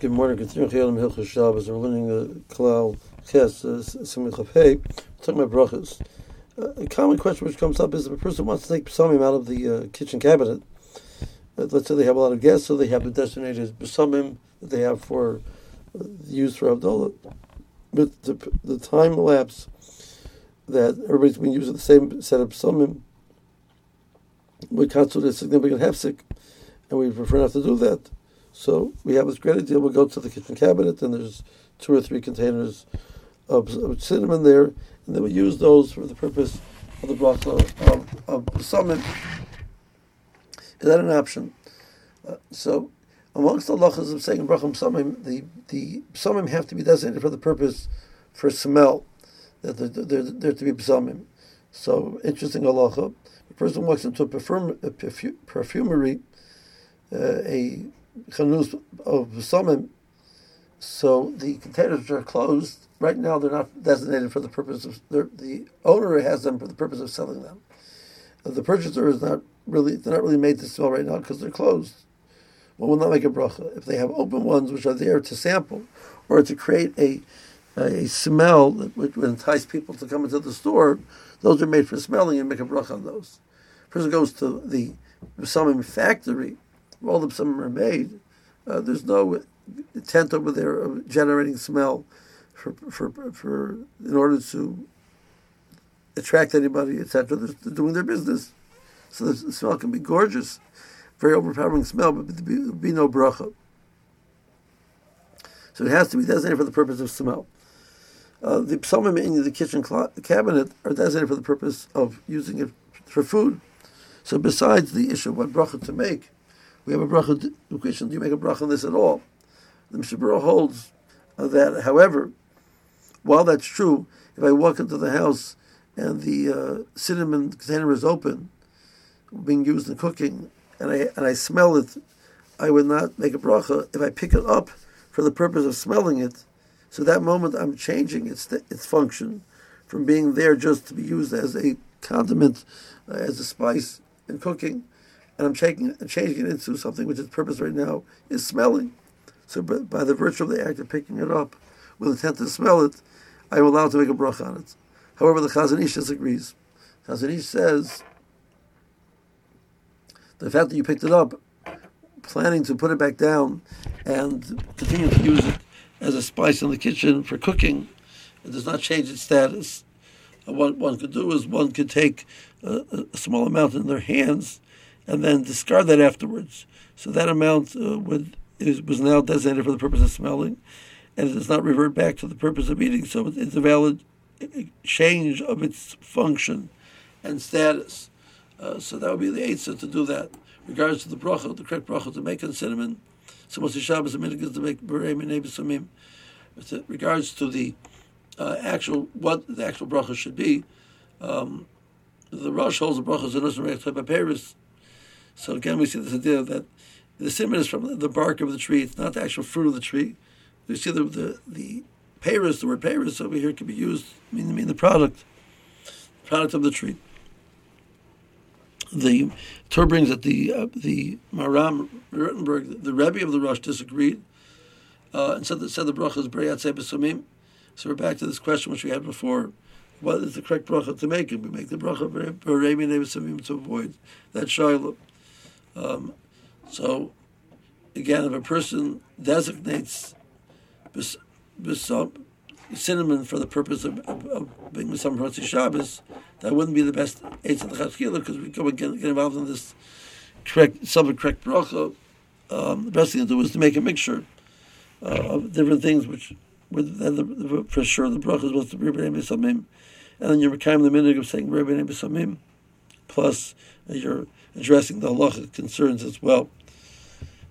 Good morning. Continuing Chayalim Hilchos Shabbos. We're learning the Klal Ches Siman Chafei. Talking about brachas. Uh, a common question which comes up is if a person wants to take besamim out of the uh, kitchen cabinet. Uh, let's say they have a lot of guests, so they have the designated besamim that they have for uh, use for Havdalah. But the, the time lapse that everybody's been using the same set of besamim would constitute a significant hefsek, and we prefer not to do that. So we have this great idea. We'll go to the kitchen cabinet, and there's two or three containers of, of cinnamon there, and then we use those for the purpose of the bracha of, of the summit. Is that an option? Uh, so, amongst the lachas of saying bracham samim, the the samim have to be designated for the purpose for smell, that they're, they're, they're to be psamim. So, interesting halacha. A person walks into a, perfume, a perfumery, uh, a chanus of samim, so the containers are closed. Right now, they're not designated for the purpose of the owner has them for the purpose of selling them. The purchaser is not really they're not really made to sell right now because they're closed. One will not make a bracha if they have open ones which are there to sample or to create a a smell that would entice people to come into the store. Those are made for smelling and make a bracha on those. Person goes to the some factory all the some are made, uh, there's no tent over there of generating smell for, for, for in order to attract anybody, etc. They're doing their business. So the smell can be gorgeous, very overpowering smell, but there be, be no bracha. So it has to be designated for the purpose of smell. Uh, the besamim in the kitchen cl- cabinet are designated for the purpose of using it for food. So besides the issue of what bracha to make, we have a bracha. The question: Do you make a bracha on this at all? The Mishnah Berurah holds that, however, while that's true, if I walk into the house and the uh, cinnamon container is open, being used in cooking, and I and I smell it, I would not make a bracha. If I pick it up for the purpose of smelling it, so that moment I'm changing its its function from being there just to be used as a condiment, uh, as a spice in cooking, and I'm changing, changing it into something which its purpose right now is smelling. So by the virtue of the act of picking it up with intent to smell it, I am allowed to make a bracha on it. However, the Chazon Ish disagrees. Chazon Ish says the fact that you picked it up, planning to put it back down and continue to use it as a spice in the kitchen for cooking, it does not change its status. What one could do is one could take a, a small amount in their hands and then discard that afterwards. So that amount uh, would is, was now designated for the purpose of smelling, and it does not revert back to the purpose of eating. So it's a valid uh, change of its function and status. Uh, so that would be the eitzah to do that. Regards to the bracha, the correct bracha to make on cinnamon. So Moshe Shabbos a minute to make berei minei. Regards to the uh, actual what the actual bracha should be, um, the Rosh holds the bracha zenos peiros. So again, we see this idea that the cinnamon is from the bark of the tree; it's not the actual fruit of the tree. We see the the the peiros, the word peiros over here can be used mean mean the product, product of the tree. The Torah brings that the uh, the Maharam Rothenburg, the Rebbe of the Rosh, disagreed uh, and said that said the bracha is Borei Atzei Besamim. So we're back to this question which we had before. What is the correct bracha to make? And we make the bracha Berei to avoid that shiloh. Um, so, again, if a person designates bis, cinnamon for the purpose of, of, of being Misam Rotzi Shabbos, that wouldn't be the best aids of the Chachila because we go and get, get, involved in this correct, some correct bracha. Um, the best thing to do is to make a mixture uh, of different things, which with the, the, for sure the bracha is supposed to be Rebbe Samim, and then you're the minute of saying Rebbe Samim, plus uh, you're addressing the halachic concerns as well.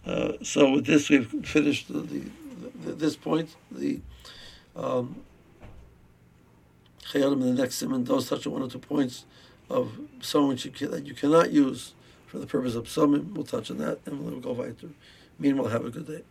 Uh, so with this, we've finished the, the, the this point. The um, in the next simon does touch on one or two points of some which you can, that you cannot use for the purpose of summon. We'll touch on that and we'll go weiter. Meanwhile, have a good day.